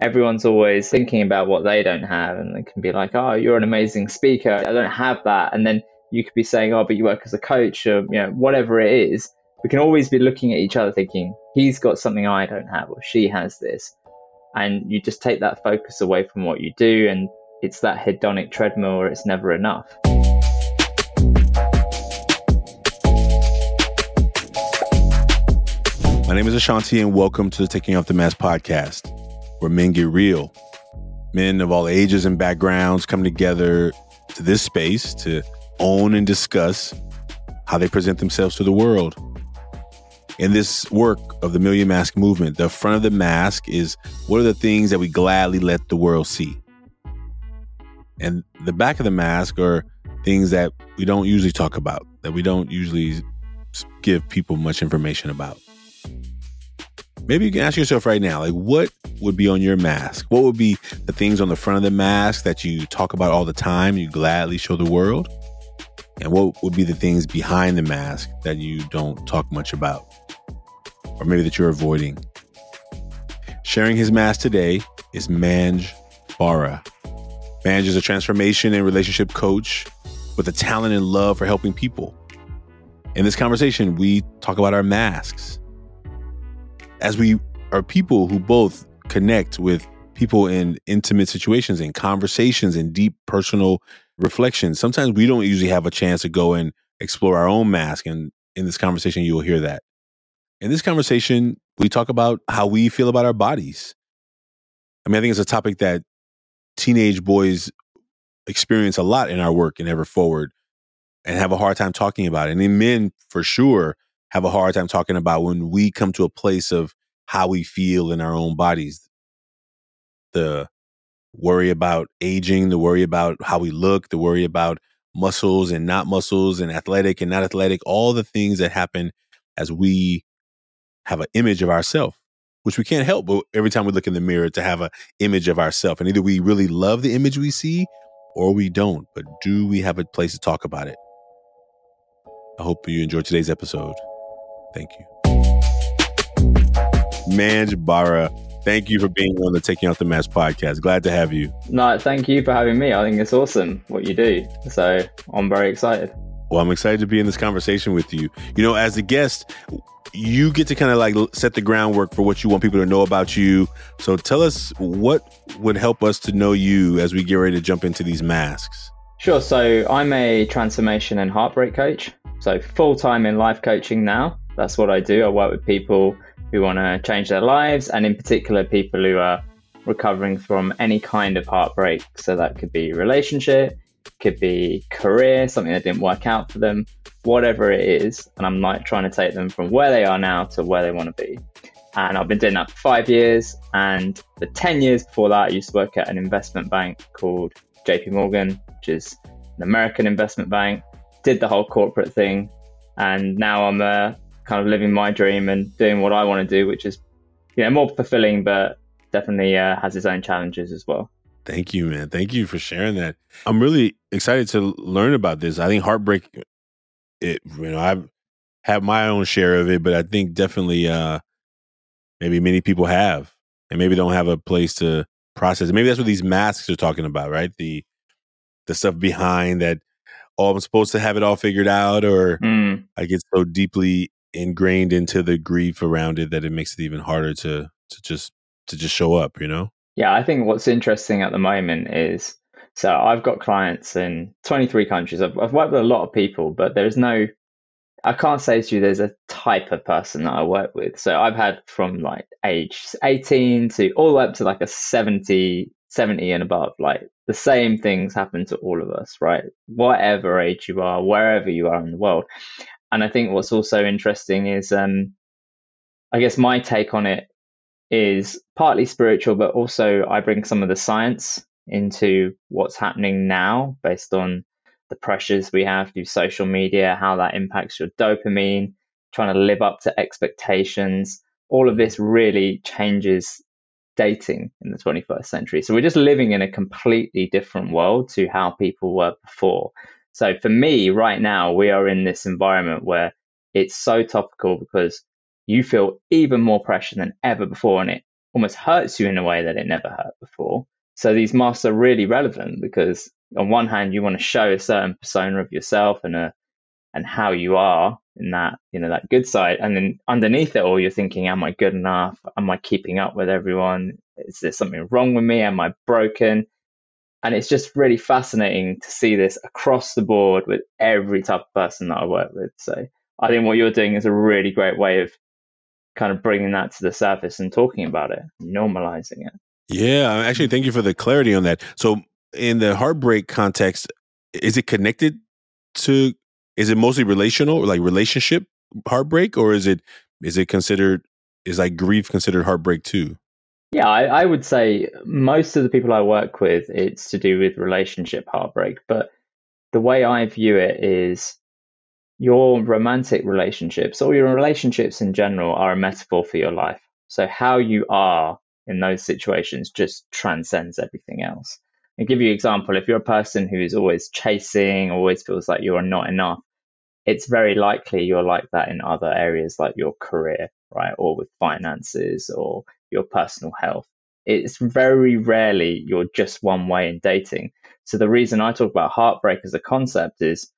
everyone's always thinking about what they don't have and they can be like, oh, you're an amazing speaker. I don't have that. And then you could be saying, oh, but you work as a coach or, you know, whatever it is. We can always be looking at each other thinking, he's got something I don't have or she has this. And you just take that focus away from what you do. And it's that hedonic treadmill where it's never enough. My name is Ashanti, and welcome to the Taking Off the Mask podcast where men get real. Men of all ages and backgrounds come together to this space to own and discuss how they present themselves to the world. In this work of the Million Mask Movement, the front of the mask is what are the things that we gladly let the world see? And the back of the mask are things that we don't usually talk about, that we don't usually give people much information about maybe you can ask yourself right now, like what would be on your mask? What would be the things on the front of the mask that you talk about all the time, you gladly show the world? And what would be the things behind the mask that you don't talk much about? Or maybe that you're avoiding? Sharing his mask today is Manj Bahra. Manj is a transformation and relationship coach with a talent and love for helping people. In this conversation, we talk about our masks, as we are people who both connect with people in intimate situations and conversations and deep personal reflections, sometimes we don't usually have a chance to go and explore our own mask. And in this conversation, you will hear that. In this conversation, we talk about how we feel about our bodies. I mean, I think it's a topic that teenage boys experience a lot in our work and Ever Forward and have a hard time talking about it. And in men, for sure, have a hard time talking about when we come to a place of how we feel in our own bodies. The worry about aging, the worry about how we look, the worry about muscles and not muscles and athletic and not athletic, all the things that happen as we have an image of ourselves, which we can't help but every time we look in the mirror to have an image of ourselves. And either we really love the image we see or we don't. But do we have a place to talk about it? I hope you enjoyed today's episode. Thank you. Manj Bahra, thank you for being on the Taking Off the Mask podcast. Glad to have you. No, thank you for having me. I think it's awesome what you do. So I'm very excited. Well, I'm excited to be in this conversation with you. You know, as a guest, you get to kind of like set the groundwork for what you want people to know about you. So tell us what would help us to know you as we get ready to jump into these masks. Sure. So I'm a transformation and heartbreak coach. So full time in life coaching now. That's what I do. I work with people who want to change their lives, and in particular, people who are recovering from any kind of heartbreak. So that could be relationship, could be career, something that didn't work out for them, whatever it is. And I'm like trying to take them from where they are now to where they want to be. And I've been doing that for five years. And the 10 years before that, I used to work at an investment bank called JP Morgan, which is an American investment bank. Did the whole corporate thing. And now I'm a kind of living my dream and doing what I want to do, which is you know more fulfilling, but definitely uh, has its own challenges as well. Thank you, man. Thank you for sharing that. I'm really excited to learn about this. I think heartbreak, it you know I've had my own share of it, but I think definitely uh maybe many people have, and maybe don't have a place to process it. Maybe that's what these masks are talking about, right? The the stuff behind that. Oh, I'm supposed to have it all figured out, or mm. I get so deeply ingrained into the grief around it that it makes it even harder to to just to just show up you know? Yeah i think what's interesting at the moment is so i've got clients in 23 countries. I've, I've worked with a lot of people but there's no i can't say to you there's a type of person that i work with. So i've had from like age 18 to all the way up to like a 70 70 and above like the same things happen to all of us right? Whatever age you are wherever you are in the world and I think what's also interesting is, um, I guess my take on it is partly spiritual, but also I bring some of the science into what's happening now based on the pressures we have through social media, how that impacts your dopamine, trying to live up to expectations. All of this really changes dating in the 21st century. So we're just living in a completely different world to how people were before. So for me, right now, we are in this environment where it's so topical because you feel even more pressure than ever before. And it almost hurts you in a way that it never hurt before. So these masks are really relevant because on one hand you want to show a certain persona of yourself and a and how you are in that you know that good side and then underneath it all you're thinking am i good enough am i keeping up with everyone is there something wrong with me am i broken and it's just really fascinating to see this across the board with every type of person that I work with. So I think what you're doing is a really great way of kind of bringing that to the surface and talking about it, normalizing it. Yeah, actually, thank you for the clarity on that. So, in the heartbreak context, is it connected to? Is it mostly relational, like relationship heartbreak, or is it is it considered is like grief considered heartbreak too? Yeah, I, I, would say most of the people I work with, it's to do with relationship heartbreak. But the way I view it is your romantic relationships or your relationships in general are a metaphor for your life. So how you are in those situations just transcends everything else. I'll give you an example. If you're a person who is always chasing, always feels like you are not enough, it's very likely you're like that in other areas like your career, right? Or with finances or your personal health. It's very rarely you're just one way in dating. So the reason I talk about heartbreak as a concept is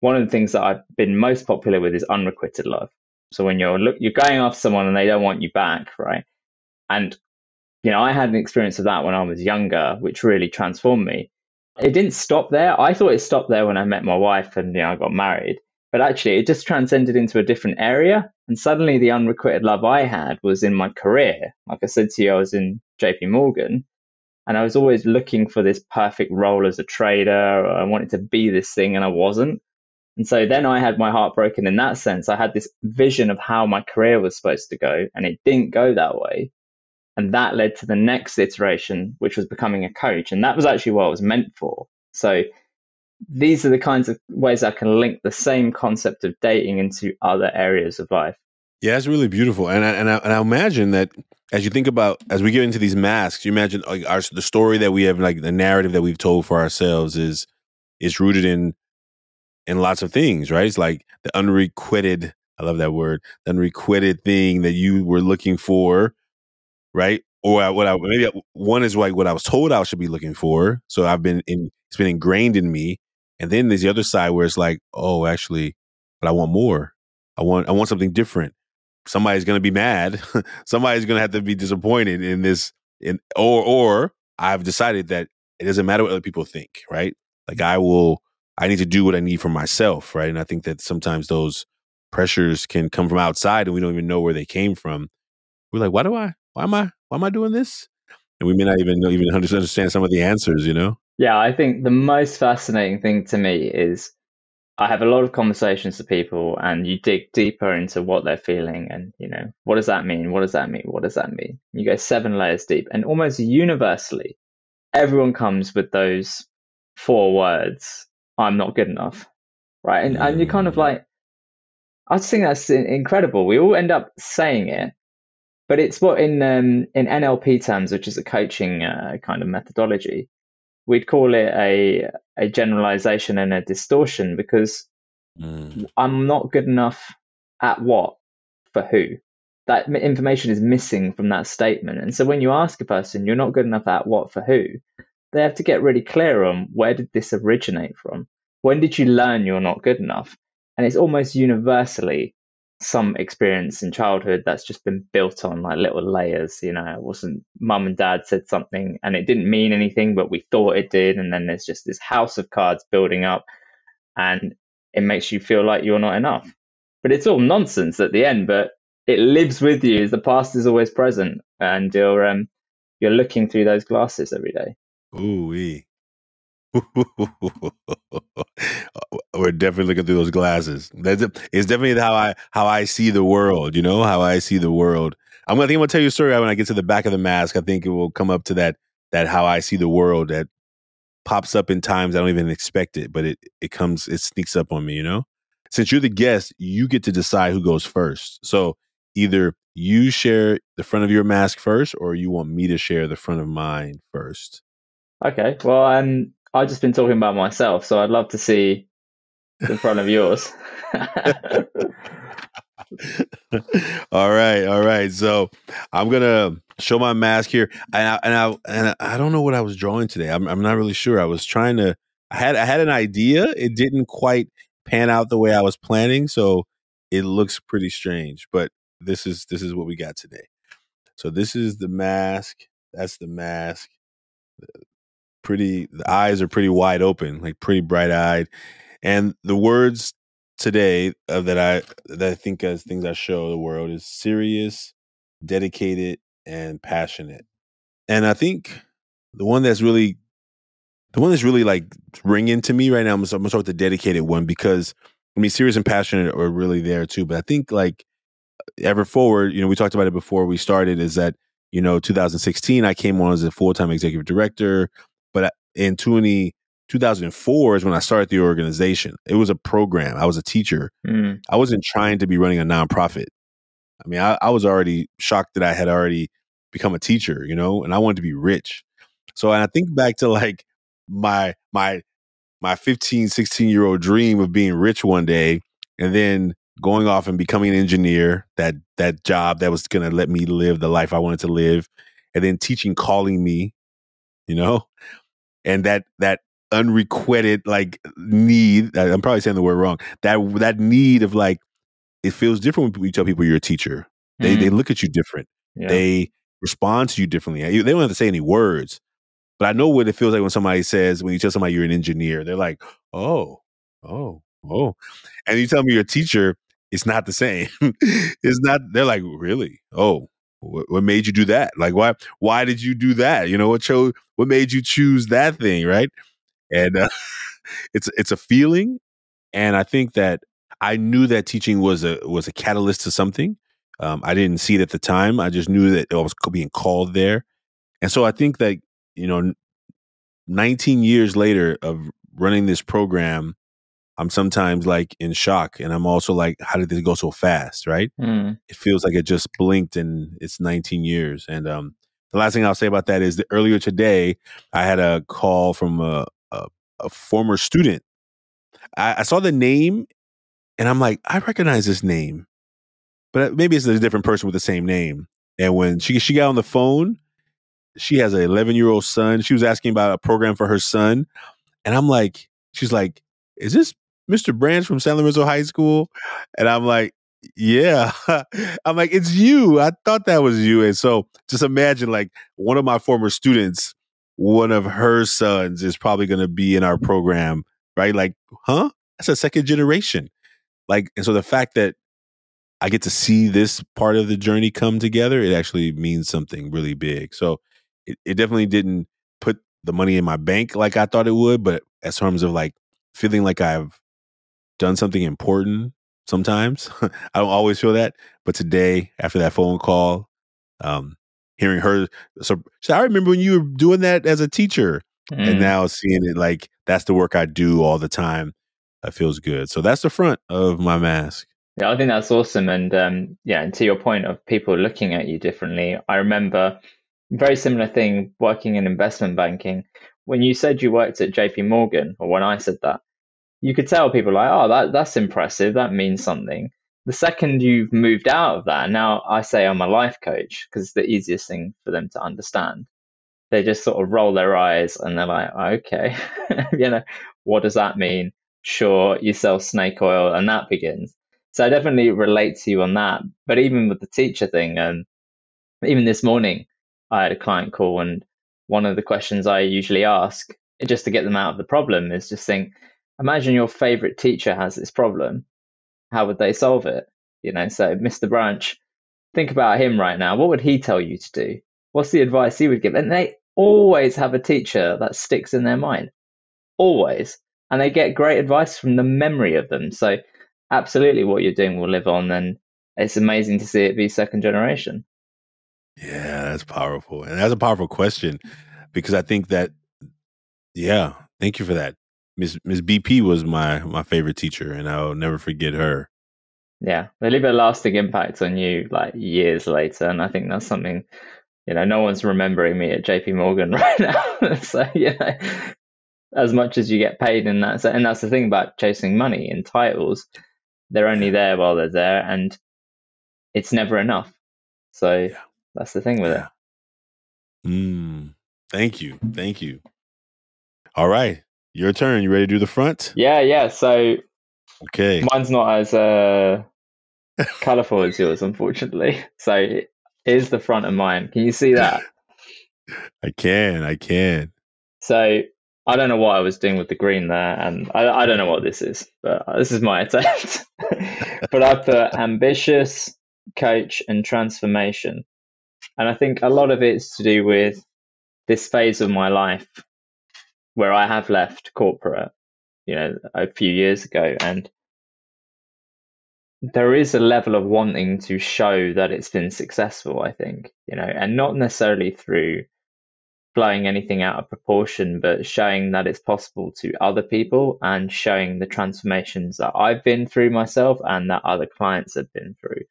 one of the things that I've been most popular with is unrequited love. So when you're look, you're going after someone and they don't want you back, right? And you know, I had an experience of that when I was younger, which really transformed me. It didn't stop there. I thought it stopped there when I met my wife and you know I got married. But actually, it just transcended into a different area. And suddenly, the unrequited love I had was in my career. Like I said to you, I was in JP Morgan and I was always looking for this perfect role as a trader. I wanted to be this thing and I wasn't. And so then I had my heart broken in that sense. I had this vision of how my career was supposed to go and it didn't go that way. And that led to the next iteration, which was becoming a coach. And that was actually what I was meant for. So these are the kinds of ways I can link the same concept of dating into other areas of life. Yeah, it's really beautiful, and I, and I, and I imagine that as you think about as we get into these masks, you imagine like our the story that we have, like the narrative that we've told for ourselves is is rooted in in lots of things, right? It's like the unrequited. I love that word, the unrequited thing that you were looking for, right? Or what I maybe one is like what I was told I should be looking for. So I've been in it's been ingrained in me and then there's the other side where it's like, oh, actually, but I want more. I want I want something different. Somebody's gonna be mad. Somebody's gonna have to be disappointed in this. In or or I've decided that it doesn't matter what other people think, right? Like mm. I will. I need to do what I need for myself, right? And I think that sometimes those pressures can come from outside, and we don't even know where they came from. We're like, why do I? Why am I? Why am I doing this? And we may not even even understand some of the answers, you know. Yeah, I think the most fascinating thing to me is I have a lot of conversations with people and you dig deeper into what they're feeling and, you know, what does that mean? What does that mean? What does that mean? You go seven layers deep and almost universally, everyone comes with those four words I'm not good enough. Right. And, and you're kind of mm. like, I just think that's incredible. We all end up saying it, but it's what in um, in NLP terms, which is a coaching uh, kind of methodology, we'd call it a a generalization and a distortion because mm. I'm not good enough at what for who. That information is missing from that statement. And so when you ask a person, you're not good enough at what for who, they have to get really clear on where did this originate from? When did you learn you're not good enough? And it's almost universally some experience in childhood that's just been built on like little layers. You know, it wasn't mum and dad said something and it didn't mean anything, but we thought it did. And then there's just this house of cards building up and it makes you feel like you're not enough. But it's all nonsense at the end, but it lives with you. The past is always present and you're, um, you're looking through those glasses every day. Ooh, We're definitely looking through those glasses. That's it's definitely how I how I see the world. You know how I see the world. I'm gonna think I'm gonna tell you a story when I get to the back of the mask. I think it will come up to that that how I see the world that pops up in times I don't even expect it, but it it comes it sneaks up on me. You know, since you're the guest, you get to decide who goes first. So either you share the front of your mask first, or you want me to share the front of mine first. Okay. Well, um, I've just been talking about myself, so I'd love to see the front of yours. all right, all right. So I'm gonna show my mask here. And I, and I and I don't know what I was drawing today. I'm I'm not really sure. I was trying to. I had I had an idea. It didn't quite pan out the way I was planning, so it looks pretty strange. But this is this is what we got today. So this is the mask. That's the mask. Pretty. The eyes are pretty wide open, like pretty bright eyed, and the words today uh, that I that I think as things I show the world is serious, dedicated, and passionate. And I think the one that's really the one that's really like ringing to me right now, I'm gonna start with the dedicated one because I mean serious and passionate are really there too. But I think like ever forward, you know, we talked about it before we started, is that, you know, 2016 I came on as a full-time executive director, but in 20 2004 is when I started the organization. It was a program. I was a teacher. Mm. I wasn't trying to be running a nonprofit. I mean, I, I, was already shocked that I had already become a teacher, you know, and I wanted to be rich. So and I think back to like my my my 15, 16 year old dream of being rich one day and then going off and becoming an engineer, that that job that was gonna let me live the life I wanted to live, and then teaching calling me, you know, and that that unrequited like need. I'm probably saying the word wrong. That that need of like it feels different when you tell people you're a teacher. They mm. they look at you different. Yeah. They respond to you differently. They don't have to say any words, but I know what it feels like when somebody says when you tell somebody you're an engineer. They're like, oh, oh, oh, and you tell me you're a teacher. It's not the same. it's not. They're like, really? Oh, what, what made you do that? Like, why? Why did you do that? You know, what chose? What made you choose that thing? Right? and uh, it's it's a feeling, and I think that I knew that teaching was a was a catalyst to something. Um, I didn't see it at the time. I just knew that I was being called there, and so I think that you know, 19 years later of running this program, I'm sometimes like in shock, and I'm also like, how did this go so fast? Right? Mm. It feels like it just blinked, and it's 19 years. And um, the last thing I'll say about that is that earlier today, I had a call from a, a, a former student. I, I, saw the name and I'm like, I recognize this name, but maybe it's a different person with the same name. And when she she got on the phone, she has an 11 year old son. She was asking about a program for her son, and I'm like, she's like, is this Mr. Branch from San Lorenzo High School? And I'm like, yeah. I'm like, it's you. I thought that was you. And so just imagine like one of my former students one of her sons is probably going to be in our program, right? Like, huh? That's a second generation. Like, and so the fact that I get to see this part of the journey come together, it actually means something really big. So it, it definitely didn't put the money in my bank like I thought it would, but as terms of like feeling like I've done something important sometimes, I don't always feel that. But today, after that phone call, um, hearing her. So, so I remember when you were doing that as a teacher, mm. and now seeing it like that's the work I do all the time. That feels good. So that's the front of my mask. Yeah, I think that's awesome. And um, yeah, and to your point of people looking at you differently, I remember very similar thing working in investment banking. When you said you worked at JP Morgan, or when I said that, you could tell people like, oh, that that's impressive. That means something the second you've moved out of that, now I say I'm a life coach because it's the easiest thing for them to understand. They just sort of roll their eyes and they're like, okay, you know, what does that mean? Sure, you sell snake oil and that begins. So I definitely relate to you on that. But even with the teacher thing, and um, even this morning, I had a client call and one of the questions I usually ask just to get them out of the problem is just think, imagine your favorite teacher has this problem how would they solve it? You know, so Mr. Branch, think about him right now. What would he tell you to do? What's the advice he would give? And they always have a teacher that sticks in their mind. Always. And they get great advice from the memory of them. So absolutely what you're doing will live on and it's amazing to see it be second generation. Yeah, that's powerful. And that's a powerful question because I think that yeah, thank you for that. Miss Miss BP was my my favorite teacher, and I'll never forget her. Yeah, they leave a lasting impact on you like years later, and I think that's something you know no one's remembering me at JP Morgan right now. so you know, as much as you get paid in that, and that's the thing about chasing money in titles, they're only there while they're there, and it's never enough. So yeah. that's the thing with yeah. it. Mm, thank you. Thank you. All right. Your turn. You ready to do the front? Yeah, yeah. So Okay. mine's not as uh, colorful as yours, unfortunately. So here's the front of mine. Can you see that? I can. I can. So I don't know what I was doing with the green there, and I, I don't know what this is, but this is my attempt. but I put ambitious, coach, and transformation. And I think a lot of it's to do with this phase of my life where I have left corporate, you know, a few years ago. And there is a level of wanting to show that it's been successful, I think, you know, and not necessarily through blowing anything out of proportion, but showing that it's possible to other people and showing the transformations that I've been through myself and that other clients have been through.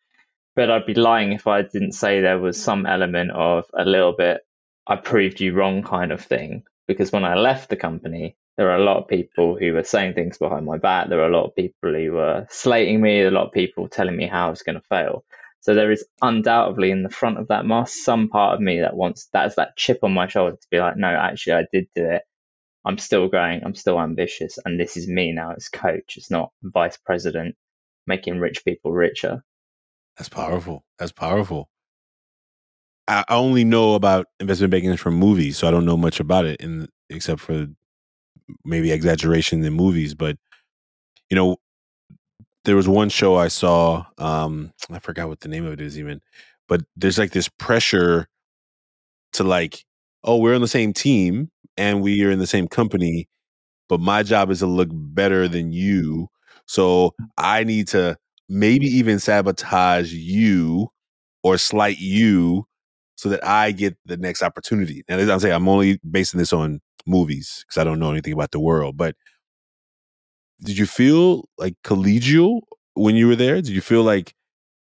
But I'd be lying if I didn't say there was some element of a little bit, I proved you wrong kind of thing. Because when I left the company, there were a lot of people who were saying things behind my back. There were a lot of people who were slating me, a lot of people telling me how I was going to fail. So there is undoubtedly in the front of that mask some part of me that wants that's that chip on my shoulder to be like, no, actually I did do it. I'm still going, I'm still ambitious, and this is me now as coach. It's not vice president making rich people richer. That's powerful. That's powerful. I only know about investment banking from movies, so I don't know much about it in except for maybe exaggeration in movies. But you know, there was one show I saw. Um, I forgot what the name of it is even, but there's like this pressure to like, oh, we're on the same team and we are in the same company, but my job is to look better than you. So I need to maybe even sabotage you or slight you so that I get the next opportunity. And as I'm saying, I'm only basing this on movies because I don't know anything about the world. But did you feel like collegial when you were there? Did you feel like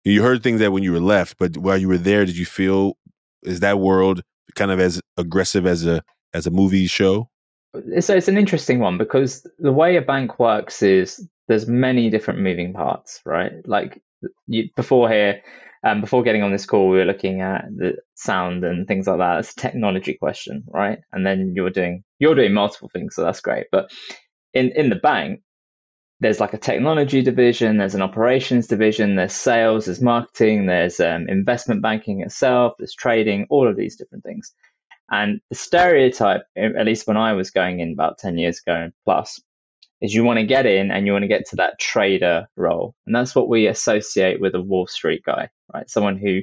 you heard things that when you were left, but while you were there, did you feel is that world kind of as aggressive as a as a movie show? So it's an interesting one because the way a bank works is there's many different moving parts, right? Like you, before here, um, before getting on this call, we were looking at the sound and things like that. It's a technology question, right? And then you're doing you're doing multiple things, so that's great. But in in the bank, there's like a technology division, there's an operations division, there's sales, there's marketing, there's um, investment banking itself, there's trading, all of these different things. And the stereotype, at least when I was going in about 10 years ago plus, is you want to get in and you want to get to that trader role. And that's what we associate with a Wall Street guy, right? Someone who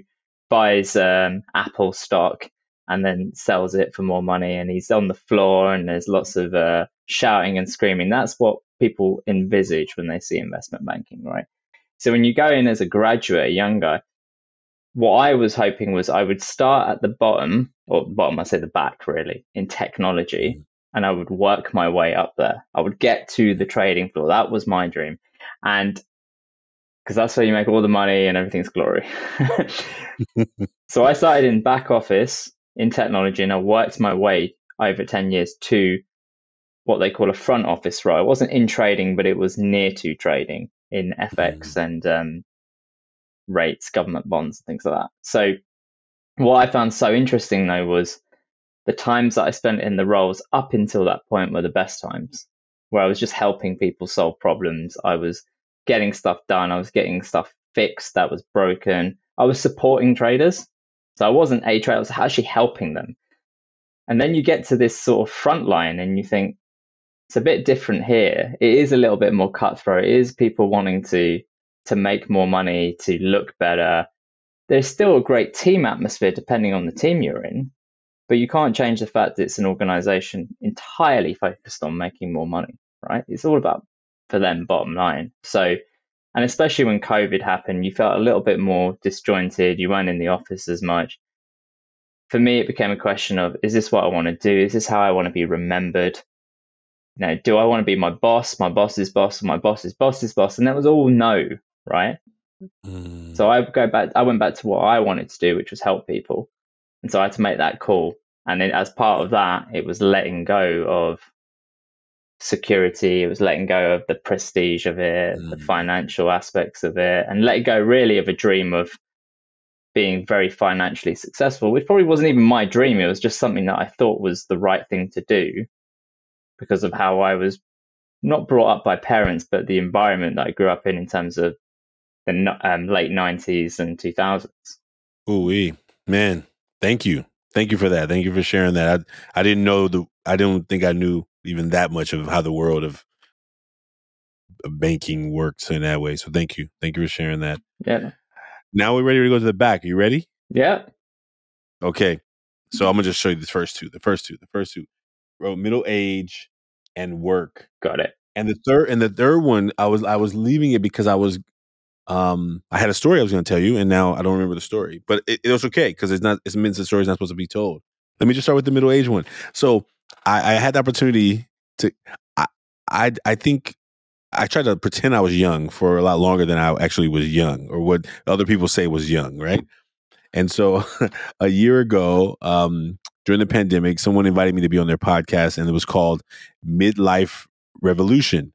buys um, Apple stock and then sells it for more money and he's on the floor and there's lots of uh, shouting and screaming. That's what people envisage when they see investment banking, right? So when you go in as a graduate, a young guy, what I was hoping was I would start at the bottom, or bottom, I say the back really, in technology, and I would work my way up there. I would get to the trading floor. That was my dream. And because that's where you make all the money and everything's glory. so I started in back office in technology and I worked my way over 10 years to what they call a front office role. It wasn't in trading, but it was near to trading in FX mm. and um, rates, government bonds, and things like that. So, what I found so interesting though was the times that I spent in the roles up until that point were the best times, where I was just helping people solve problems. I was getting stuff done. I was getting stuff fixed that was broken. I was supporting traders. So I wasn't a trader, I was actually helping them. And then you get to this sort of front line and you think, it's a bit different here. It is a little bit more cutthroat. It is people wanting to to make more money, to look better. There's still a great team atmosphere depending on the team you're in, but you can't change the fact that it's an organization entirely focused on making more money, right? It's all about for them bottom line. So, and especially when COVID happened, you felt a little bit more disjointed. You weren't in the office as much. For me, it became a question of, is this what I want to do? Is this how I want to be remembered? you know, do I want to be my boss, my boss's boss, or my boss's boss's boss? And that was all no, right? Mm. So I go back, I went back to what I wanted to do, which was help people. And so I had to make that call. And then as part of that, it was letting go of security, it was letting go of the prestige of it, mm. the financial aspects of it, and letting go really of a dream of being very financially successful, which probably wasn't even my dream. It was just something that I thought was the right thing to do because of how I was not brought up by parents, but the environment that I grew up in in terms of the um, late 90s and 2000s. Ooh, man, thank you. Thank you for that. Thank you for sharing that. I, I didn't know the, I didn't think I knew even that much of how the world of banking works in that way. So thank you. Thank you for sharing that. Yeah. Now we're ready to go to the back. Are you ready? Yeah. Okay. So I'm gonna just show you the first two. The first two. The first two. Wrote middle age and work. Got it. And the third and the third one, I was I was leaving it because I was um I had a story I was gonna tell you, and now I don't remember the story. But it, it was okay because it's not. It's means the story's not supposed to be told. Let me just start with the middle age one. So I, I had the opportunity to I I I think I tried to pretend I was young for a lot longer than I actually was young, or what other people say was young, right? And so, a year ago, um, during the pandemic, someone invited me to be on their podcast, and it was called Midlife Revolution.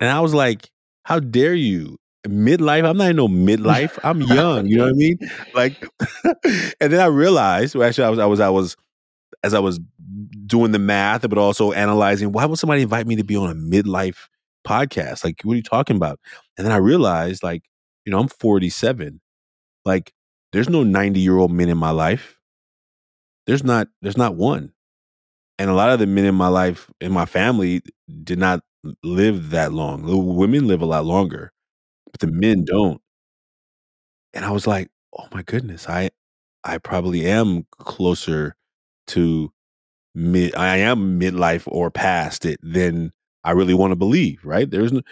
And I was like, "How dare you? Midlife? I'm not in no midlife. I'm young. You know what I mean? Like." and then I realized, well, actually, I was, I was, I was, as I was doing the math, but also analyzing, why would somebody invite me to be on a midlife podcast. Like, what are you talking about? And then I realized, like, you know, I'm 47. Like, there's no 90 year old men in my life. There's not, there's not one. And a lot of the men in my life, in my family, did not live that long. The women live a lot longer, but the men don't. And I was like, oh my goodness, I I probably am closer to mid I am midlife or past it than I really want to believe, right? There's no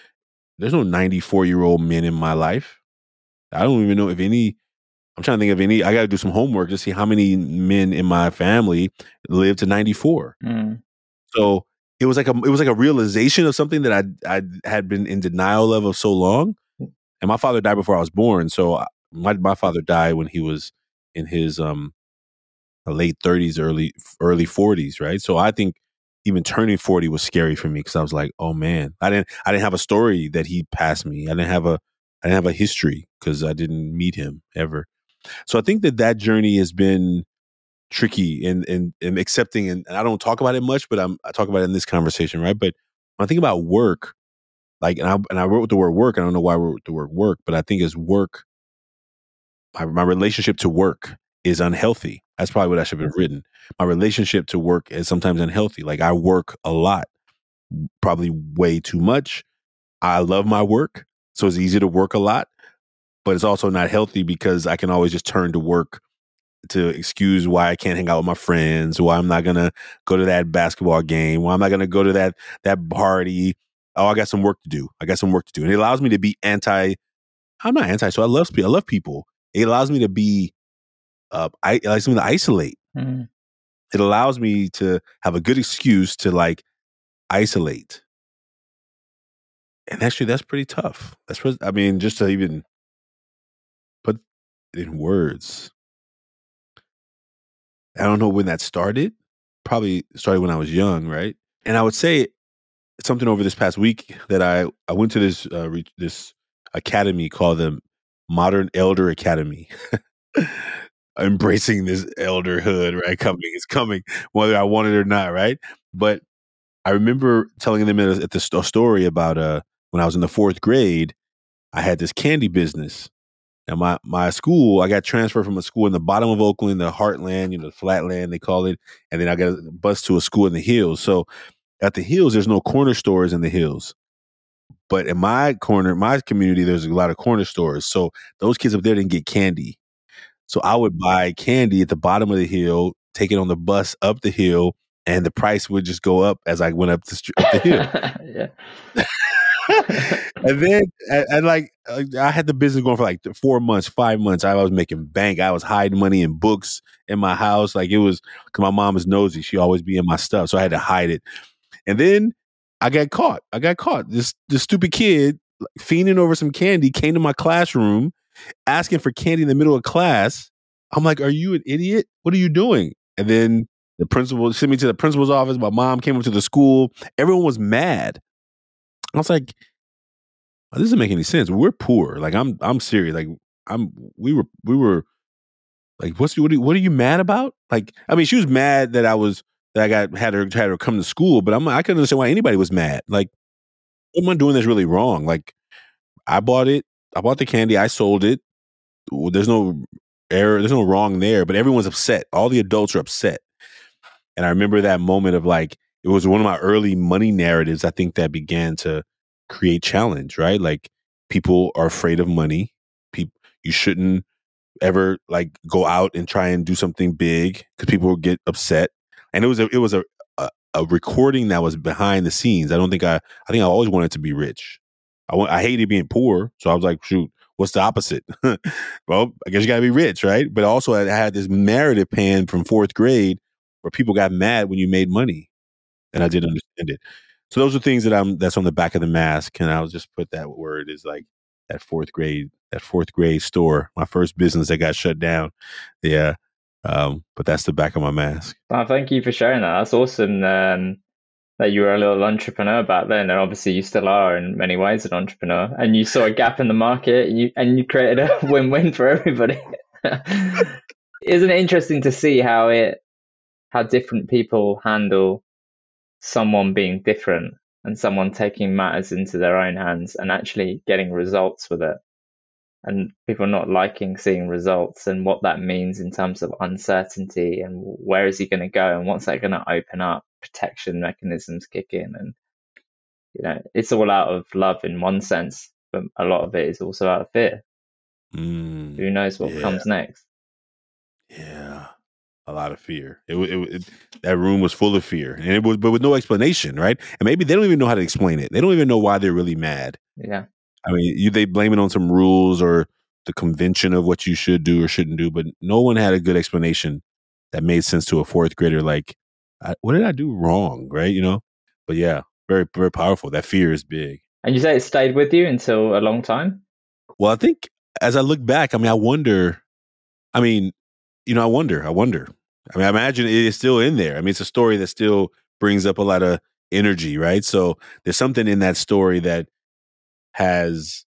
there's no 94 year old men in my life. I don't even know if any I'm trying to think of any I gotta do some homework to see how many men in my family live to 94. Mm. So it was like a it was like a realization of something that I I had been in denial of of so long. And my father died before I was born. So my my father died when he was in his um late 30s, early early 40s, right? So I think even turning 40 was scary for me because I was like, oh man, I didn't I didn't have a story that he passed me. I didn't have a I didn't have a history because I didn't meet him ever. So I think that that journey has been tricky and and and accepting and, and I don't talk about it much, but I'm I talk about it in this conversation, right? But when I think about work, like and I and I wrote the word work. I don't know why I wrote the word work, but I think it's work. My, my relationship to work is unhealthy. That's probably what I should have mm-hmm. written. My relationship to work is sometimes unhealthy. Like I work a lot, probably way too much. I love my work, so it's easy to work a lot, but it's also not healthy because I can always just turn to work to excuse why I can't hang out with my friends, why I'm not gonna go to that basketball game, why I'm not gonna go to that that party. Oh, I got some work to do. I got some work to do, and it allows me to be anti. I'm not anti, so I love I love people. It allows me to be uh, I, it allows me to isolate. Mm. It allows me to have a good excuse to like isolate. And actually, that's pretty tough. That's what I mean, just to even put it in words. I don't know when that started. Probably started when I was young, right? And I would say something over this past week that I I went to this uh, re- this academy called the Modern Elder Academy. embracing this elderhood, right? Coming, it's coming, whether I want it or not, right? But I remember telling them at the story about uh when I was in the fourth grade, I had this candy business. Now my my school, I got transferred from a school in the bottom of Oakland, the Heartland, you know, the Flatland they call it, and then I got a bus to a school in the hills. So at the hills, there's no corner stores in the hills. But in my corner, my community, there's a lot of corner stores. So those kids up there didn't get candy. So I would buy candy at the bottom of the hill, take it on the bus up the hill, and the price would just go up as I went up the, up the hill. and then, and, and, like, uh, I had the business going for like four months, five months. I was making bank. I was hiding money in books in my house. Like it was, cause my mom was nosy. She always be in my stuff, so I had to hide it. And then I got caught. I got caught. This this stupid kid fiending over some candy came to my classroom asking for candy in the middle of class. I'm like, are you an idiot? What are you doing? And then the principal sent me to the principal's office. My mom came up to the school. Everyone was mad. I was like, oh, this doesn't make any sense. We're poor. Like I'm I'm serious. Like I'm we were we were like, what's what are, what are you mad about? Like, I mean, she was mad that I was that I got had her had her come to school, but I'm I couldn't understand why anybody was mad. Like, am I doing this really wrong? Like, I bought it, I bought the candy, I sold it. There's no error, there's no wrong there, but everyone's upset. All the adults are upset. And I remember that moment of like, it was one of my early money narratives, I think, that began to create challenge, right? Like people are afraid of money. People you shouldn't ever like go out and try and do something big because people will get upset. And it was a it was a, a, a recording that was behind the scenes. I don't think I I think I always wanted to be rich. I want I hated being poor, so I was like, shoot, what's the opposite? well, I guess you got to be rich, right? But also, I had this narrative pan from fourth grade where people got mad when you made money, and I didn't understand it. So those are things that I'm that's on the back of the mask, and I'll just put that word is like that fourth grade that fourth grade store, my first business that got shut down. Yeah, um, but that's the back of my mask. Oh, thank you for sharing that. That's awesome. Um, that you were a little entrepreneur back then, and obviously you still are in many ways an entrepreneur. And you saw a gap in the market, you and you created a win-win for everybody. Isn't it interesting to see how it how different people handle someone being different and someone taking matters into their own hands and actually getting results with it? And people not liking seeing results and what that means in terms of uncertainty and where is he going to go and what's that going to open up protection mechanisms kick in and you know it's all out of love in one sense but a lot of it is also out of fear. Mm, who knows what yeah. comes next? Yeah a lot of fear. It, it, it, that room was full of fear and it was but with no explanation right? And maybe they don't even know how to explain it. They don't even know why they're really mad. Yeah I mean, you, they blame it on some rules or the convention of what you should do or shouldn't do, but no one had a good explanation that made sense to a fourth grader. Like, I, what did I do wrong? Right? You know. But yeah, very very powerful. That fear is big. And you say it stayed with you until a long time. Well, I think as I look back, I mean, I wonder. I mean, you know, I wonder. I wonder. I mean, I imagine it is still in there. I mean, it's a story that still brings up a lot of energy, right? So there's something in that story that has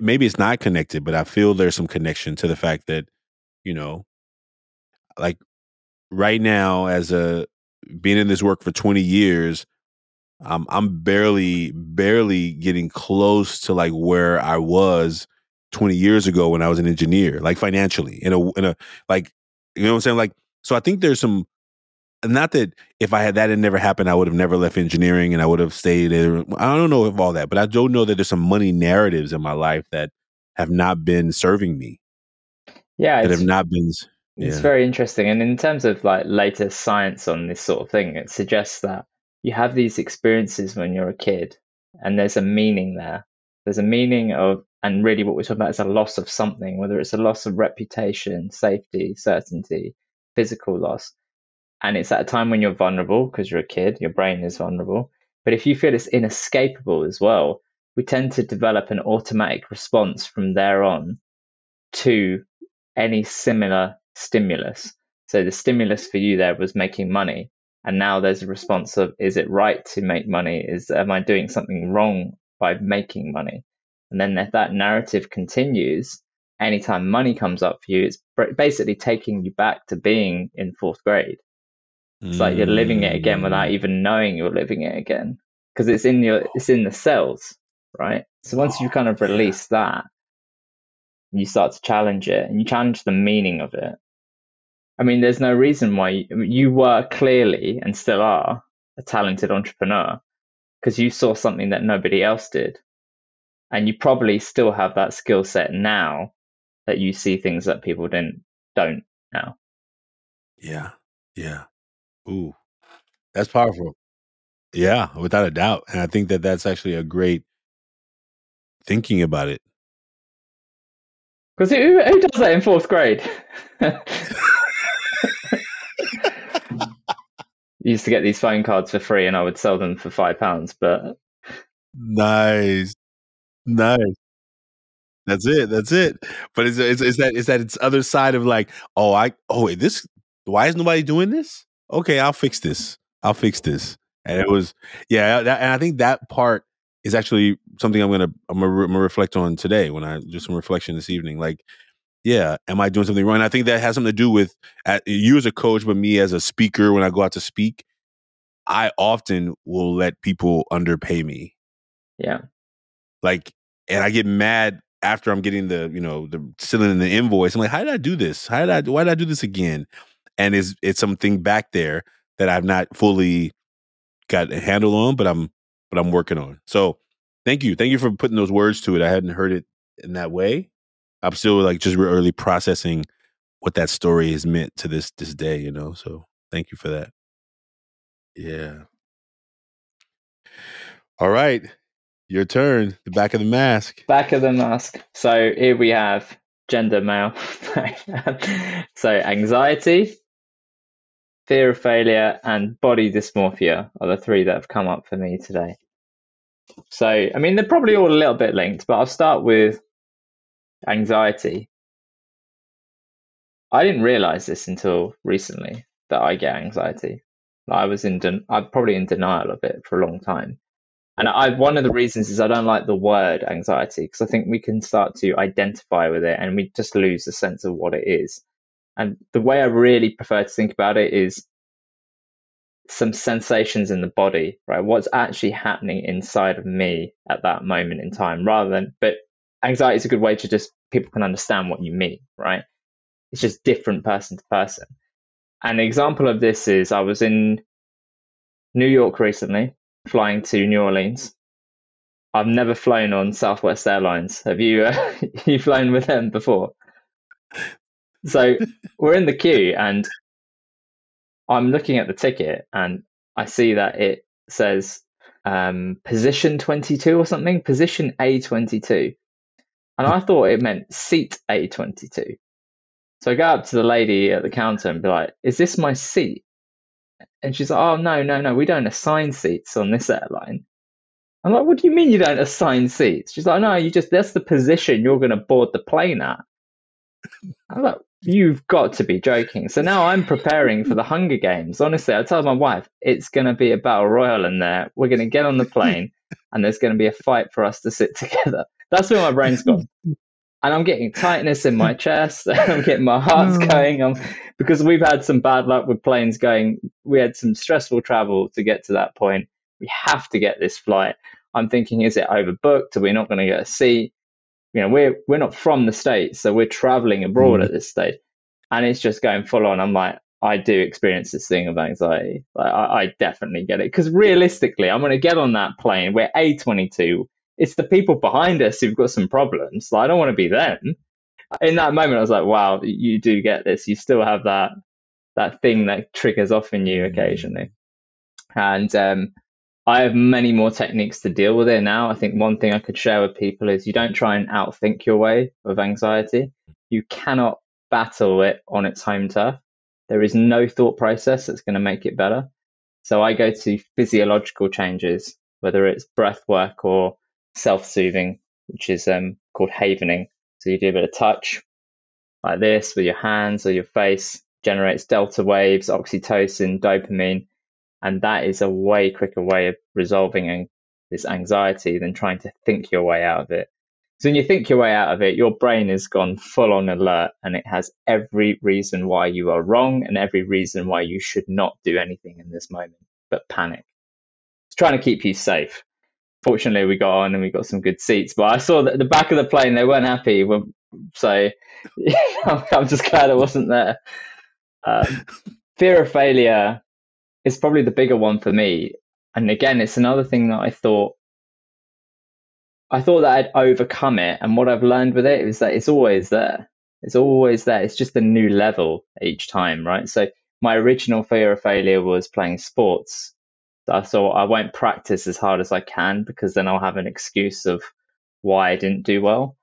maybe it's not connected, but I feel there's some connection to the fact that, you know, like right now as a being in this work for 20 years, um, I'm barely, barely getting close to like where I was 20 years ago when I was an engineer, like financially in a, in a, like, you know what I'm saying? Like, so I think there's some not that if I had that had never happened, I would have never left engineering and I would have stayed there. I don't know if all that, but I do know that there's some money narratives in my life that have not been serving me. Yeah, that have not been. Yeah. It's very interesting, and in terms of like latest science on this sort of thing, it suggests that you have these experiences when you're a kid, and there's a meaning there. There's a meaning of, and really, what we're talking about is a loss of something, whether it's a loss of reputation, safety, certainty, physical loss and it's at a time when you're vulnerable because you're a kid, your brain is vulnerable. But if you feel it's inescapable as well, we tend to develop an automatic response from there on to any similar stimulus. So the stimulus for you there was making money. And now there's a response of, is it right to make money? Is, am I doing something wrong by making money? And then if that narrative continues, anytime money comes up for you, it's basically taking you back to being in fourth grade. It's like you're living it again without mm. even knowing you're living it again because it's in your it's in the cells, right? So once you kind of release that, you start to challenge it and you challenge the meaning of it. I mean, there's no reason why you, you were clearly and still are a talented entrepreneur because you saw something that nobody else did. And you probably still have that skill set now that you see things that people didn't don't now. Yeah. Yeah. Ooh, that's powerful. Yeah, without a doubt. And I think that that's actually a great thinking about it. Because who, who does that in fourth grade? used to get these phone cards for free and I would sell them for five pounds, but nice. Nice. That's it. That's it. But it's, it's, it's that it's that it's other side of like, oh, I oh wait, this why is nobody doing this? Okay, I'll fix this. I'll fix this. And it was, yeah, that, and I think that part is actually something I'm gonna I'm gonna, I'm gonna reflect on today when I do some reflection this evening. Like, yeah, am I doing something wrong? And I think that has something to do with uh, you as a coach, but me as a speaker when I go out to speak. I often will let people underpay me. Yeah. Like, and I get mad after I'm getting the, you know, the sending in the invoice. I'm like, how did I do this? How did I, why did I do this again? And it's, it's something back there that I've not fully got a handle on, but I'm, but I'm working on. So thank you. Thank you for putting those words to it. I hadn't heard it in that way. I'm still like just really processing what that story has meant to this, this day, you know? So thank you for that. Yeah. All right. Your turn. The back of the mask. Back of the mask. So here we have gender male. so anxiety, fear of failure, and body dysmorphia are the three that have come up for me today. So, I mean, they're probably all a little bit linked, but I'll start with anxiety. I didn't realize this until recently that I get anxiety. I was in, den- I'm probably in denial of it for a long time. And I, one of the reasons is I don't like the word anxiety because I think we can start to identify with it and we just lose the sense of what it is. And the way I really prefer to think about it is some sensations in the body, right? What's actually happening inside of me at that moment in time rather than, but anxiety is a good way to just, people can understand what you mean, right? It's just different person to person. An example of this is I was in New York recently, flying to New Orleans. I've never flown on Southwest Airlines. Have you? Uh, you flown with them before? So we're in the queue, and I'm looking at the ticket, and I see that it says um, position 22 or something, position A22, and I thought it meant seat A22. So I go up to the lady at the counter and be like, "Is this my seat?" And she's like, "Oh no, no, no, we don't assign seats on this airline." I'm like, "What do you mean you don't assign seats?" She's like, "No, you just that's the position you're going to board the plane at." I'm like, "You've got to be joking!" So now I'm preparing for the Hunger Games. Honestly, I tell my wife it's going to be a battle royal in there. We're going to get on the plane, and there's going to be a fight for us to sit together. That's where my brain's gone and I'm getting tightness in my chest. I'm getting my heart's oh. going. I'm, because we've had some bad luck with planes going. We had some stressful travel to get to that point. We have to get this flight. I'm thinking, is it overbooked? Are we not going to get a seat? You know, we're we're not from the states, so we're traveling abroad mm. at this stage, and it's just going full on. I'm like, I do experience this thing of anxiety. Like, I, I definitely get it because realistically, I'm going to get on that plane. We're A22 it's the people behind us who've got some problems. Like, I don't want to be them. In that moment, I was like, wow, you do get this. You still have that that thing that triggers off in you occasionally. And um, I have many more techniques to deal with it now. I think one thing I could share with people is you don't try and outthink your way of anxiety. You cannot battle it on its home turf. There is no thought process that's going to make it better. So I go to physiological changes, whether it's breath work or self-soothing, which is um, called havening. So you do a bit of touch like this with your hands or your face, generates delta waves, oxytocin, dopamine, and that is a way quicker way of resolving this anxiety than trying to think your way out of it. So when you think your way out of it, your brain has gone full on alert and it has every reason why you are wrong and every reason why you should not do anything in this moment but panic. It's trying to keep you safe fortunately we got on and we got some good seats. But I saw that the back of the plane they weren't happy, so I'm just glad I wasn't there. Um, fear of failure is probably the bigger one for me, and again, it's another thing that I thought. I thought that I'd overcome it, and what I've learned with it is that it's always there. It's always there. It's just a new level each time, right? So my original fear of failure was playing sports I thought I won't practice as hard as I can because then I'll have an excuse of why I didn't do well.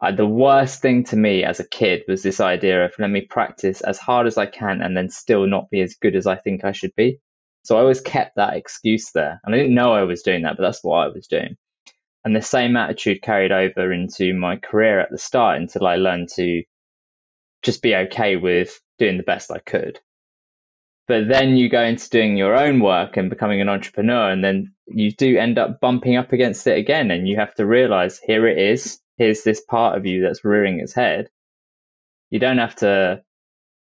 Uh, the worst thing to me as a kid was this idea of let me practice as hard as I can and then still not be as good as I think I should be. So I always kept that excuse there. And I didn't know I was doing that, but that's what I was doing. And the same attitude carried over into my career at the start until I learned to just be okay with doing the best I could. But then you go into doing your own work and becoming an entrepreneur, and then you do end up bumping up against it again. And you have to realize here it is. Here's this part of you that's rearing its head. You don't have to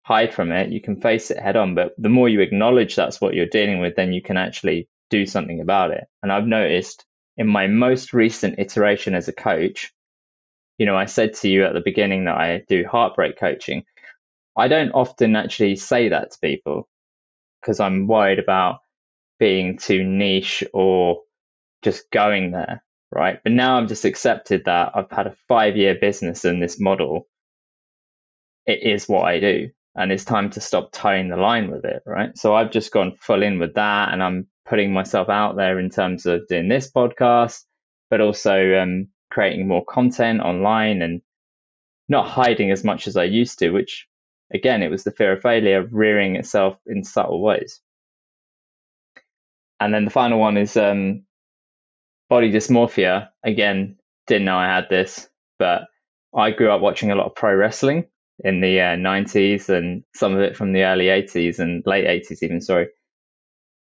hide from it. You can face it head on. But the more you acknowledge that's what you're dealing with, then you can actually do something about it. And I've noticed in my most recent iteration as a coach, you know, I said to you at the beginning that I do heartbreak coaching. I don't often actually say that to people because I'm worried about being too niche or just going there, right? But now I've just accepted that I've had a five year business in this model. It is what I do. And it's time to stop toeing the line with it, right? So I've just gone full in with that and I'm putting myself out there in terms of doing this podcast, but also um, creating more content online and not hiding as much as I used to, which again, it was the fear of failure rearing itself in subtle ways. And then the final one is um, body dysmorphia. Again, didn't know I had this, but I grew up watching a lot of pro wrestling in the uh, 90s and some of it from the early 80s and late 80s, even. Sorry.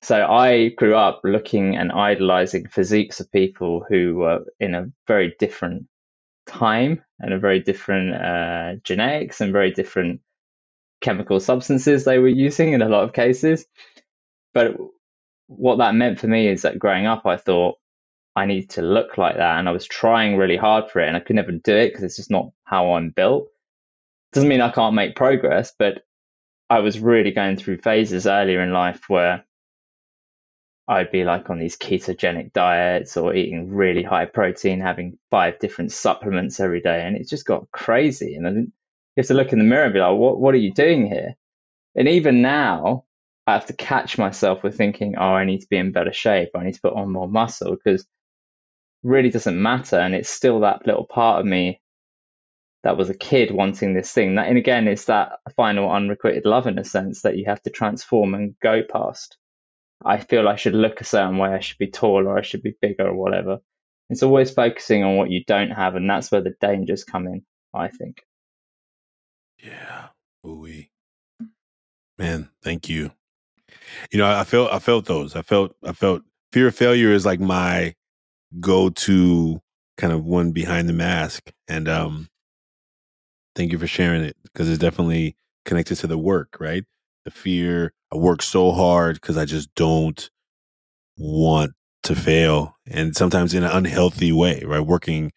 So I grew up looking and idolizing physiques of people who were in a very different time and a very different uh, genetics and very different chemical substances they were using in a lot of cases. But what that meant for me is that growing up, I thought I needed to look like that. And I was trying really hard for it and I could never do it because it's just not how I'm built. Doesn't mean I can't make progress, but I was really going through phases earlier in life where I'd be like on these ketogenic diets or eating really high protein, having five different supplements every day. And it just got crazy. And I you have to look in the mirror and be like, what, what are you doing here? And even now, I have to catch myself with thinking, oh, I need to be in better shape. I need to put on more muscle because really doesn't matter. And it's still that little part of me that was a kid wanting this thing. That, and again, it's that final unrequited love in a sense that you have to transform and go past. I feel I should look a certain way. I should be taller. I should be bigger or whatever. It's always focusing on what you don't have. And that's where the dangers come in, I think. Yeah. Ooh. Man, thank you. You know, I felt I felt those. I felt I felt fear of failure is like my go-to kind of one behind the mask. And um thank you for sharing it because it's definitely connected to the work, right? The fear, I work so hard because I just don't want to fail. And sometimes in an unhealthy way, right? Working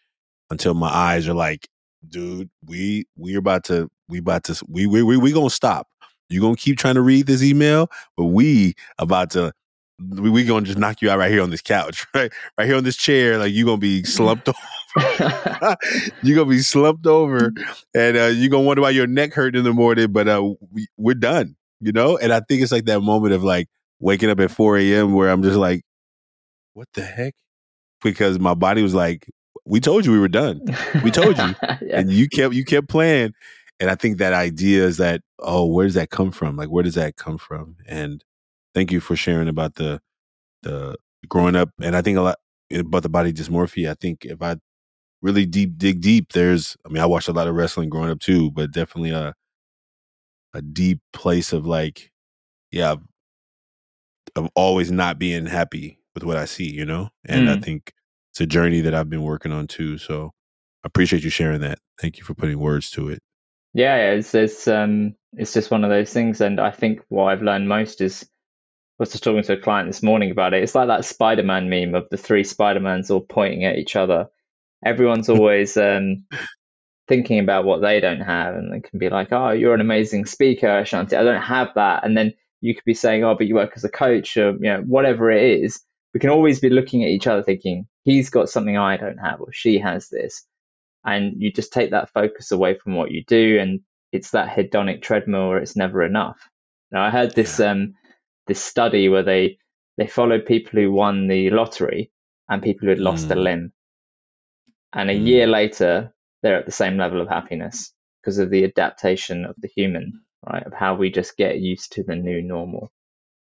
until my eyes are like, dude, we we're about to we about to we we we, we gonna stop. You gonna keep trying to read this email, but we about to we, we gonna just knock you out right here on this couch, right? Right here on this chair, like you gonna be slumped over. you gonna be slumped over, and uh, you gonna wonder why your neck hurt in the morning. But uh, we, we're done, you know. And I think it's like that moment of like waking up at four a.m. where I'm just like, what the heck? Because my body was like, we told you we were done. We told you, yeah. and you kept you kept playing. And I think that idea is that oh, where does that come from? Like, where does that come from? And thank you for sharing about the the growing up. And I think a lot about the body dysmorphia. I think if I really deep dig deep, there's I mean, I watched a lot of wrestling growing up too, but definitely a a deep place of like, yeah, of always not being happy with what I see, you know? And mm. I think it's a journey that I've been working on too. So I appreciate you sharing that. Thank you for putting words to it. Yeah, it's it's um it's just one of those things, and I think what I've learned most is was just talking to a client this morning about it. It's like that Spider-Man meme of the three Spider-Mans all pointing at each other. Everyone's always um, thinking about what they don't have, and they can be like, "Oh, you're an amazing speaker, Ashanti. I don't have that." And then you could be saying, "Oh, but you work as a coach, or you know, whatever it is." We can always be looking at each other, thinking, "He's got something I don't have, or she has this." and you just take that focus away from what you do and it's that hedonic treadmill where it's never enough now i heard this um this study where they they followed people who won the lottery and people who had lost mm. a limb and a mm. year later they're at the same level of happiness because of the adaptation of the human right of how we just get used to the new normal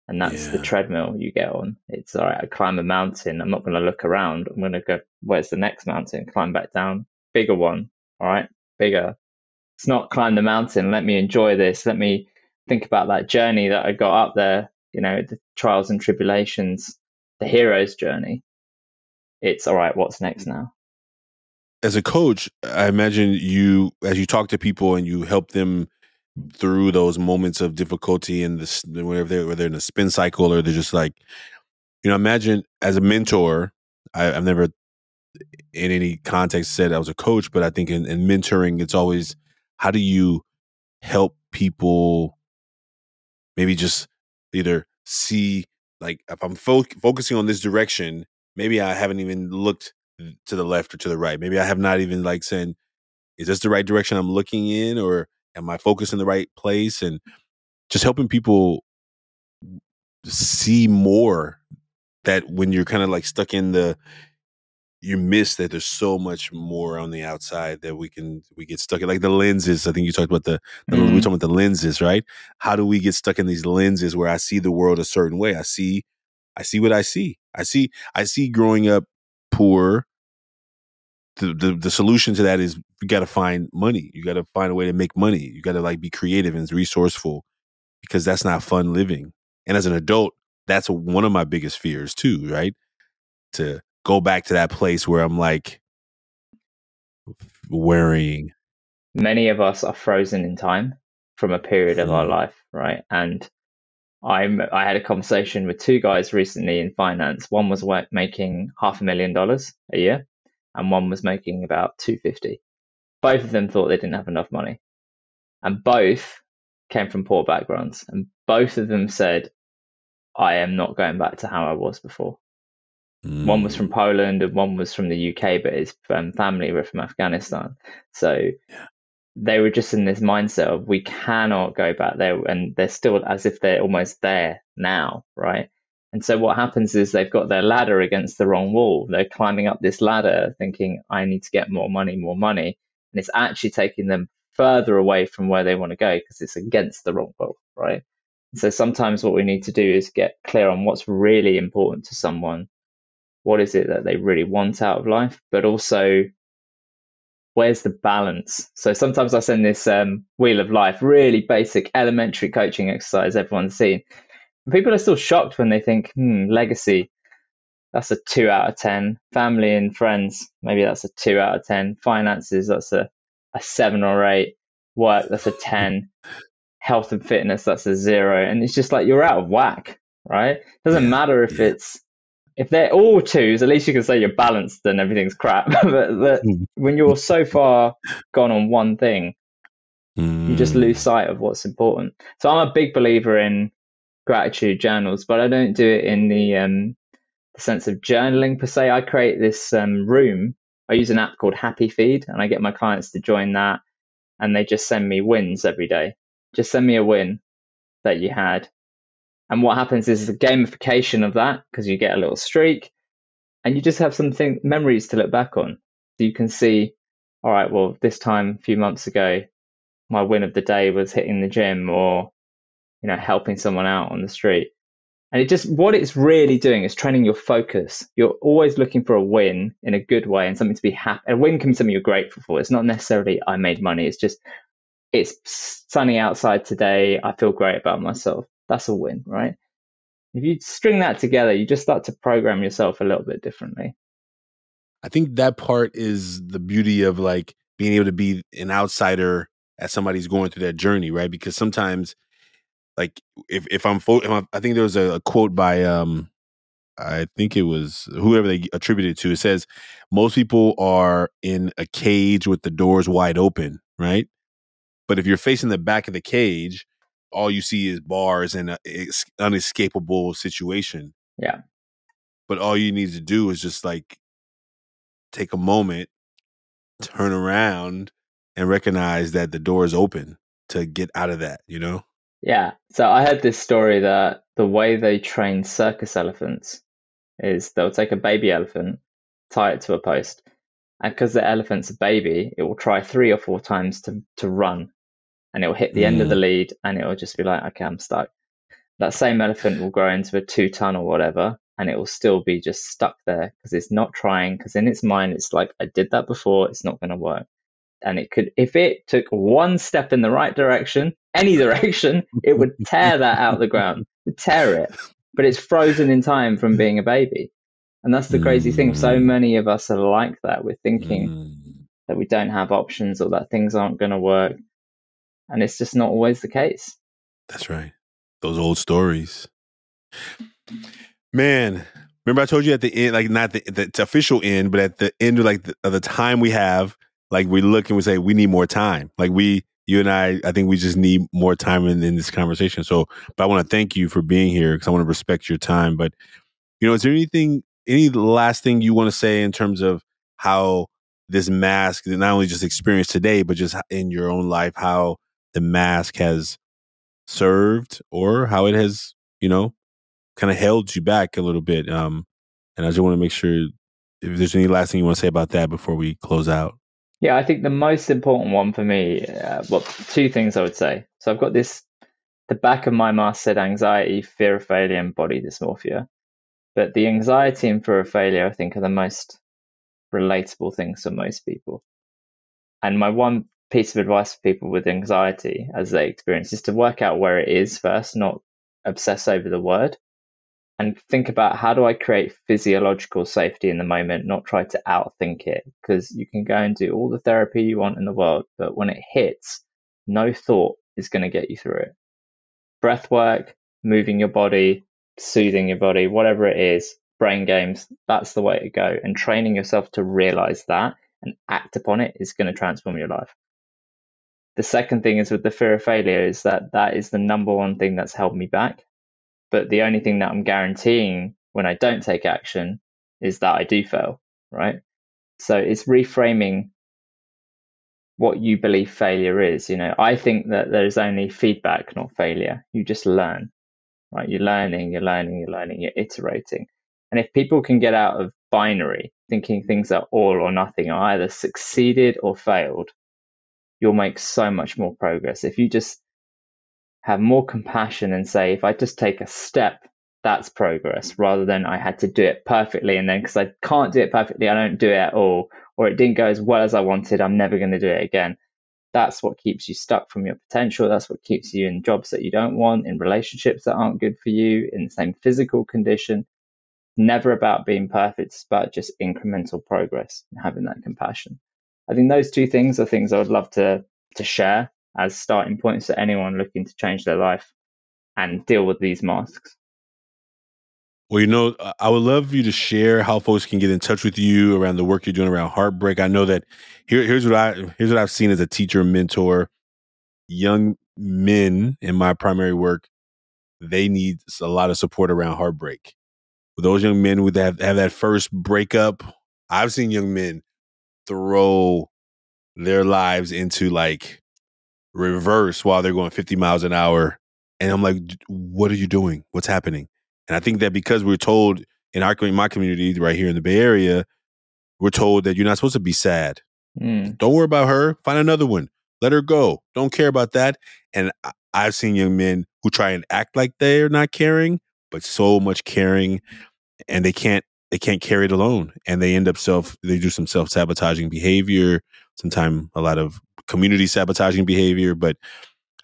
and that's yeah. the treadmill you get on it's all right i climb a mountain i'm not going to look around i'm going to go where's the next mountain climb back down bigger one. All right, bigger. It's not climb the mountain. Let me enjoy this. Let me think about that journey that I got up there, you know, the trials and tribulations, the hero's journey. It's all right, what's next now? As a coach, I imagine you, as you talk to people and you help them through those moments of difficulty and this, whether they're, whether they're in a spin cycle or they're just like, you know, imagine as a mentor, I, I've never in any context said I was a coach, but I think in, in mentoring, it's always how do you help people maybe just either see like if I'm fo- focusing on this direction, maybe I haven't even looked to the left or to the right. Maybe I have not even like saying, is this the right direction I'm looking in, or am I focused in the right place? And just helping people see more that when you're kind of like stuck in the you miss that there's so much more on the outside that we can we get stuck in like the lenses i think you talked about the, the mm. we talked about the lenses right? How do we get stuck in these lenses where i see the world a certain way? I see i see what i see. I see i see growing up poor. The the, the solution to that is you got to find money. You got to find a way to make money. You got to like be creative and resourceful because that's not fun living. And as an adult that's one of my biggest fears too right? To go back to that place where I'm like worrying. Many of us are frozen in time from a period of our mm. life, right? And I'm I had a conversation with two guys recently in finance. One was making half a million dollars a year, and one was making about two fifty. Both of them thought they didn't have enough money, and both came from poor backgrounds, and both of them said, "I am not going back to how I was before." Mm. One was from. Poland and one was from the UK, but his um, family were from Afghanistan. So yeah. they were just in this mindset of we cannot go back there, and they're still as if they're almost there now, right? And so what happens is they've got their ladder against the wrong wall. They're climbing up this ladder thinking, I need to get more money, more money. And it's actually taking them further away from where they want to go because it's against the wrong wall, right? So sometimes what we need to do is get clear on what's really important to someone what is it that they really want out of life, but also where's the balance? So sometimes I send this um, wheel of life, really basic, elementary coaching exercise everyone's seen. And people are still shocked when they think, hmm, legacy, that's a two out of 10. Family and friends, maybe that's a two out of 10. Finances, that's a, a seven or eight. Work, that's a 10. Health and fitness, that's a zero. And it's just like you're out of whack, right? It doesn't yeah, matter if yeah. it's if they're all twos, at least you can say you're balanced and everything's crap. but, but hmm. when you're so far gone on one thing, mm. you just hmm. lose sight of what's important. So I'm a big believer in gratitude journals, but I don't do it in the, um, the sense of journaling per se. I create this um, room. I use an app called Happy Feed, and I get my clients to join that, and they just send me wins every day. Just send me a win that you had and what happens is the gamification of that because you get a little streak and you just have something memories to look back on. So you can see, all right, well, this time a few months ago, my win of the day was hitting the gym or, you know, helping someone out on the street. And it just, what it's really doing is training your focus. You're always looking for a win in a good way and something to be happy. A win can be something you're grateful for. It's not necessarily I made money. It's just, it's sunny outside today. I feel great about myself that's a win, right? If you string that together, you just start to program yourself a little bit differently. I think that part is the beauty of like being able to be an outsider as somebody's going through that journey, right? Because sometimes, like, if if I'm, fo- I think there was a, a quote by um, I think it was whoever they attributed to. It says most people are in a cage with the doors wide open, right? But if you're facing the back of the cage, all you see is bars and an unescapable situation. Yeah. But all you need to do is just like take a moment, turn around, and recognize that the door is open to get out of that, you know? Yeah. So I heard this story that the way they train circus elephants is they'll take a baby elephant, tie it to a post, and because the elephant's a baby, it will try three or four times to, to run and it will hit the mm. end of the mm. lead and it will just be like, okay, I'm stuck. That same elephant will grow into a two ton or whatever, and it will still be just stuck there because it's not trying. Because in its mind, it's like, I did that before, it's not going to work. and it could, if it took one step in the right direction, any direction, it would tear that out the ground, tear it. But it's frozen in time from being a baby. And that's the crazy mm. thing. So mm. many of us are like that. We're thinking mm. that we don't have options or that things aren't going to work. And it's just not always the case. That's right. Those old stories. Man, remember I told you at the end, like not the, the official end, but at the end of like the, of the time we have, like we look and we say we need more time. Like we, you and I, I think we just need more time in, in this conversation. So, but I want to thank you for being here because I want to respect your time. But you know, is there anything any last thing you want to say in terms of how this mask not only just experience today but just in your own life how the mask has served or how it has you know kind of held you back a little bit um and i just want to make sure if there's any last thing you want to say about that before we close out. Yeah i think the most important one for me uh, well two things i would say. So i've got this the back of my mask said anxiety fear of failure and body dysmorphia. But the anxiety and fear of failure, I think, are the most relatable things for most people. And my one piece of advice for people with anxiety as they experience is to work out where it is first, not obsess over the word. And think about how do I create physiological safety in the moment, not try to outthink it. Because you can go and do all the therapy you want in the world, but when it hits, no thought is going to get you through it. Breath work, moving your body, soothing your body, whatever it is, brain games, that's the way to go. And training yourself to realize that and act upon it is going to transform your life. The second thing is with the fear of failure is that that is the number one thing that's held me back. But the only thing that I'm guaranteeing when I don't take action is that I do fail, right? So it's reframing what you believe failure is. You know, I think that there's only feedback, not failure. You just learn right? You're learning, you're learning, you're learning, you're iterating. And if people can get out of binary, thinking things are all or nothing, either succeeded or failed, you'll make so much more progress. If you just have more compassion and say, if I just take a step, that's progress, rather than I had to do it perfectly. And then because I can't do it perfectly, I don't do it at all, or it didn't go as well as I wanted, I'm never going to do it again that's what keeps you stuck from your potential. That's what keeps you in jobs that you don't want, in relationships that aren't good for you, in the same physical condition. Never about being perfect, it's about just incremental progress and having that compassion. I think those two things are things I would love to to share as starting points for anyone looking to change their life and deal with these masks. Well, you know, I would love you to share how folks can get in touch with you around the work you're doing around heartbreak. I know that here, here's what I here's what I've seen as a teacher mentor. Young men in my primary work, they need a lot of support around heartbreak. With those young men who have, have that first breakup, I've seen young men throw their lives into like reverse while they're going 50 miles an hour. And I'm like, what are you doing? What's happening? And I think that because we're told in our my community right here in the Bay Area, we're told that you're not supposed to be sad. Mm. Don't worry about her. Find another one. Let her go. Don't care about that. And I've seen young men who try and act like they're not caring, but so much caring, and they can't they can't carry it alone, and they end up self they do some self sabotaging behavior, sometimes a lot of community sabotaging behavior. But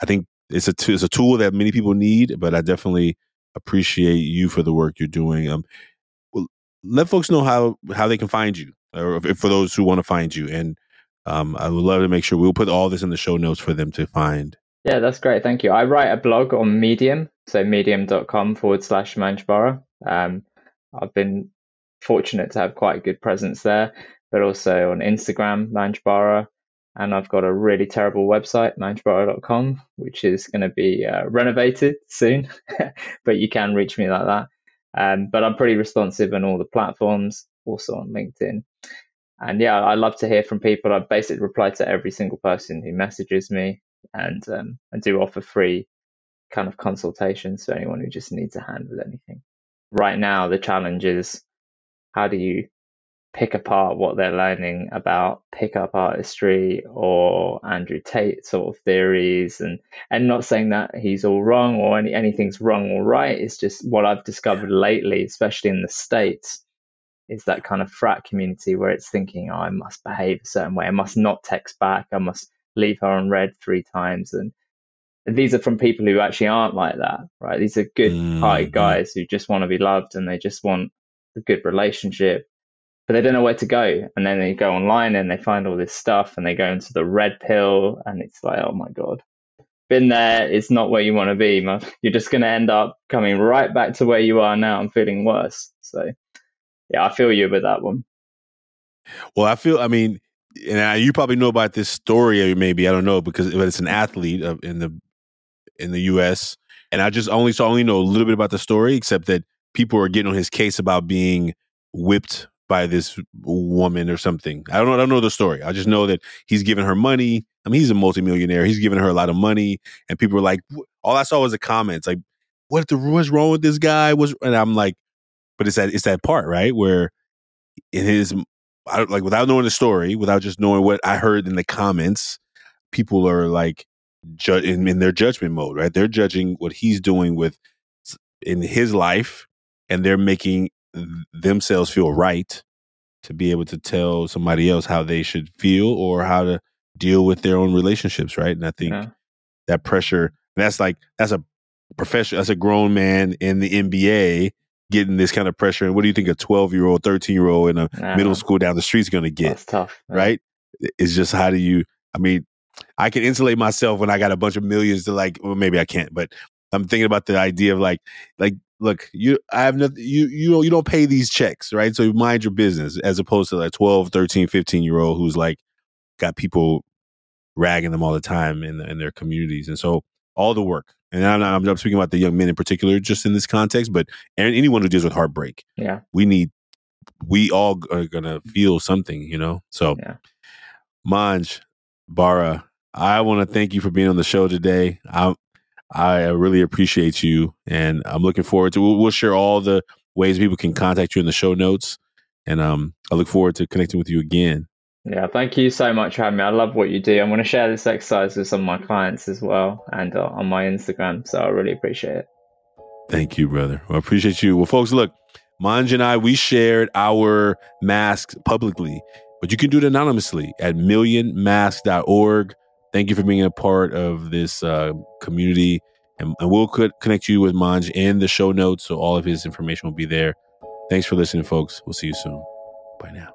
I think it's a t- it's a tool that many people need. But I definitely appreciate you for the work you're doing. Um, well, let folks know how how they can find you, or if, for those who want to find you. And um, I would love to make sure we'll put all this in the show notes for them to find. Yeah, that's great. Thank you. I write a blog on Medium, so medium.com forward slash Manjbahra. Um, I've been fortunate to have quite a good presence there, but also on Instagram, Manjbahra. And I've got a really terrible website, manjbahra.com, which is going to be uh, renovated soon, but you can reach me like that. Um, but I'm pretty responsive on all the platforms, also on LinkedIn. And yeah, I love to hear from people. I basically reply to every single person who messages me, and um, I do offer free kind of consultations for anyone who just needs a hand with anything. Right now, the challenge is how do you pick apart what they're learning about pickup artistry or Andrew Tate sort of theories and and not saying that he's all wrong or any, anything's wrong or right it's just what I've discovered lately especially in the states is that kind of frat community where it's thinking, oh, I must behave a certain way. I must not text back. I must leave her on read three times. And these are from people who actually aren't like that, right? These are good mm-hmm. hearted guys who just want to be loved and they just want a good relationship, but they don't know where to go. And then they go online and they find all this stuff and they go into the red pill and it's like, oh my God, been there. It's not where you want to be. You're just going to end up coming right back to where you are now and feeling worse. So, yeah, I feel you with that one. Well, I feel, I mean, and you probably know about this story, uh, maybe I don't know because but it's an athlete in the in the U.S. And I just only so I only know a little bit about the story, except that people are getting on his case about being whipped by this woman or something. I don't know. I don't know the story. I just know that he's giving her money. I mean, he's a multimillionaire. He's giving her a lot of money, and people are like, all I saw was the comments like, "What the what's wrong with this guy?" Was and I'm like, but it's that it's that part right where in his I like without knowing the story, without just knowing what I heard in the comments, people are like ju- in, in their judgment mode, right? They're judging what he's doing with in his life, and they're making themselves feel right to be able to tell somebody else how they should feel or how to deal with their own relationships, right? And I think yeah. that pressure that's like that's a professional that's a grown man in the NBA getting this kind of pressure. And what do you think a 12 year old, 13 year old in a middle school down the street is going to get? That's tough. Right? It's just how do you, I mean, I can insulate myself when I got a bunch of millions to like, well, maybe I can't, but I'm thinking about the idea of like, like, look, you, I have nothing, you, you know, you don't pay these checks, right? So you mind your business as opposed to like 12, 13, 15 year old who's like got people ragging them all the time in, in their communities. And so all the work, and I'm, not, I'm speaking about the young men in particular, just in this context, but anyone who deals with heartbreak, yeah, we need, we all are gonna feel something, you know. So, yeah. Manj, Bahra, I want to thank you for being on the show today. I I really appreciate you, and I'm looking forward to. We'll, we'll share all the ways people can contact you in the show notes, and um, I look forward to connecting with you again. Yeah, thank you so much for having me. I love what you do. I'm going to share this exercise with some of my clients as well, and uh, on my Instagram. So I really appreciate it. Thank you, brother. Well, I appreciate you. Well, folks, look, Manj and I, we shared our masks publicly, but you can do it anonymously at millionmask.org. Thank you for being a part of this uh, community. And, and we'll co- connect you with Manj in the show notes. So all of his information will be there. Thanks for listening, folks. We'll see you soon. Bye now.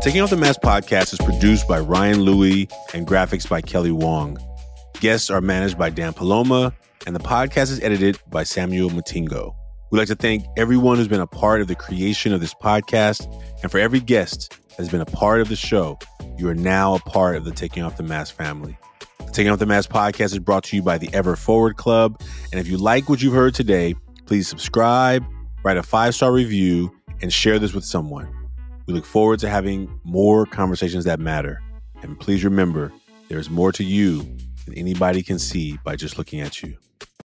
Taking Off the Mask podcast is produced by Ryan Louie and graphics by Kelly Wong. Guests are managed by Dan Paloma, and the podcast is edited by Samuel Matingo. We'd like to thank everyone who's been a part of the creation of this podcast, and for every guest that has been a part of the show. You are now a part of the Taking Off the Mask family. The Taking Off the Mask podcast is brought to you by the Ever Forward Club. And if you like what you've heard today, please subscribe, write a five star review, and share this with someone. We look forward to having more conversations that matter. And please remember, there is more to you than anybody can see by just looking at you.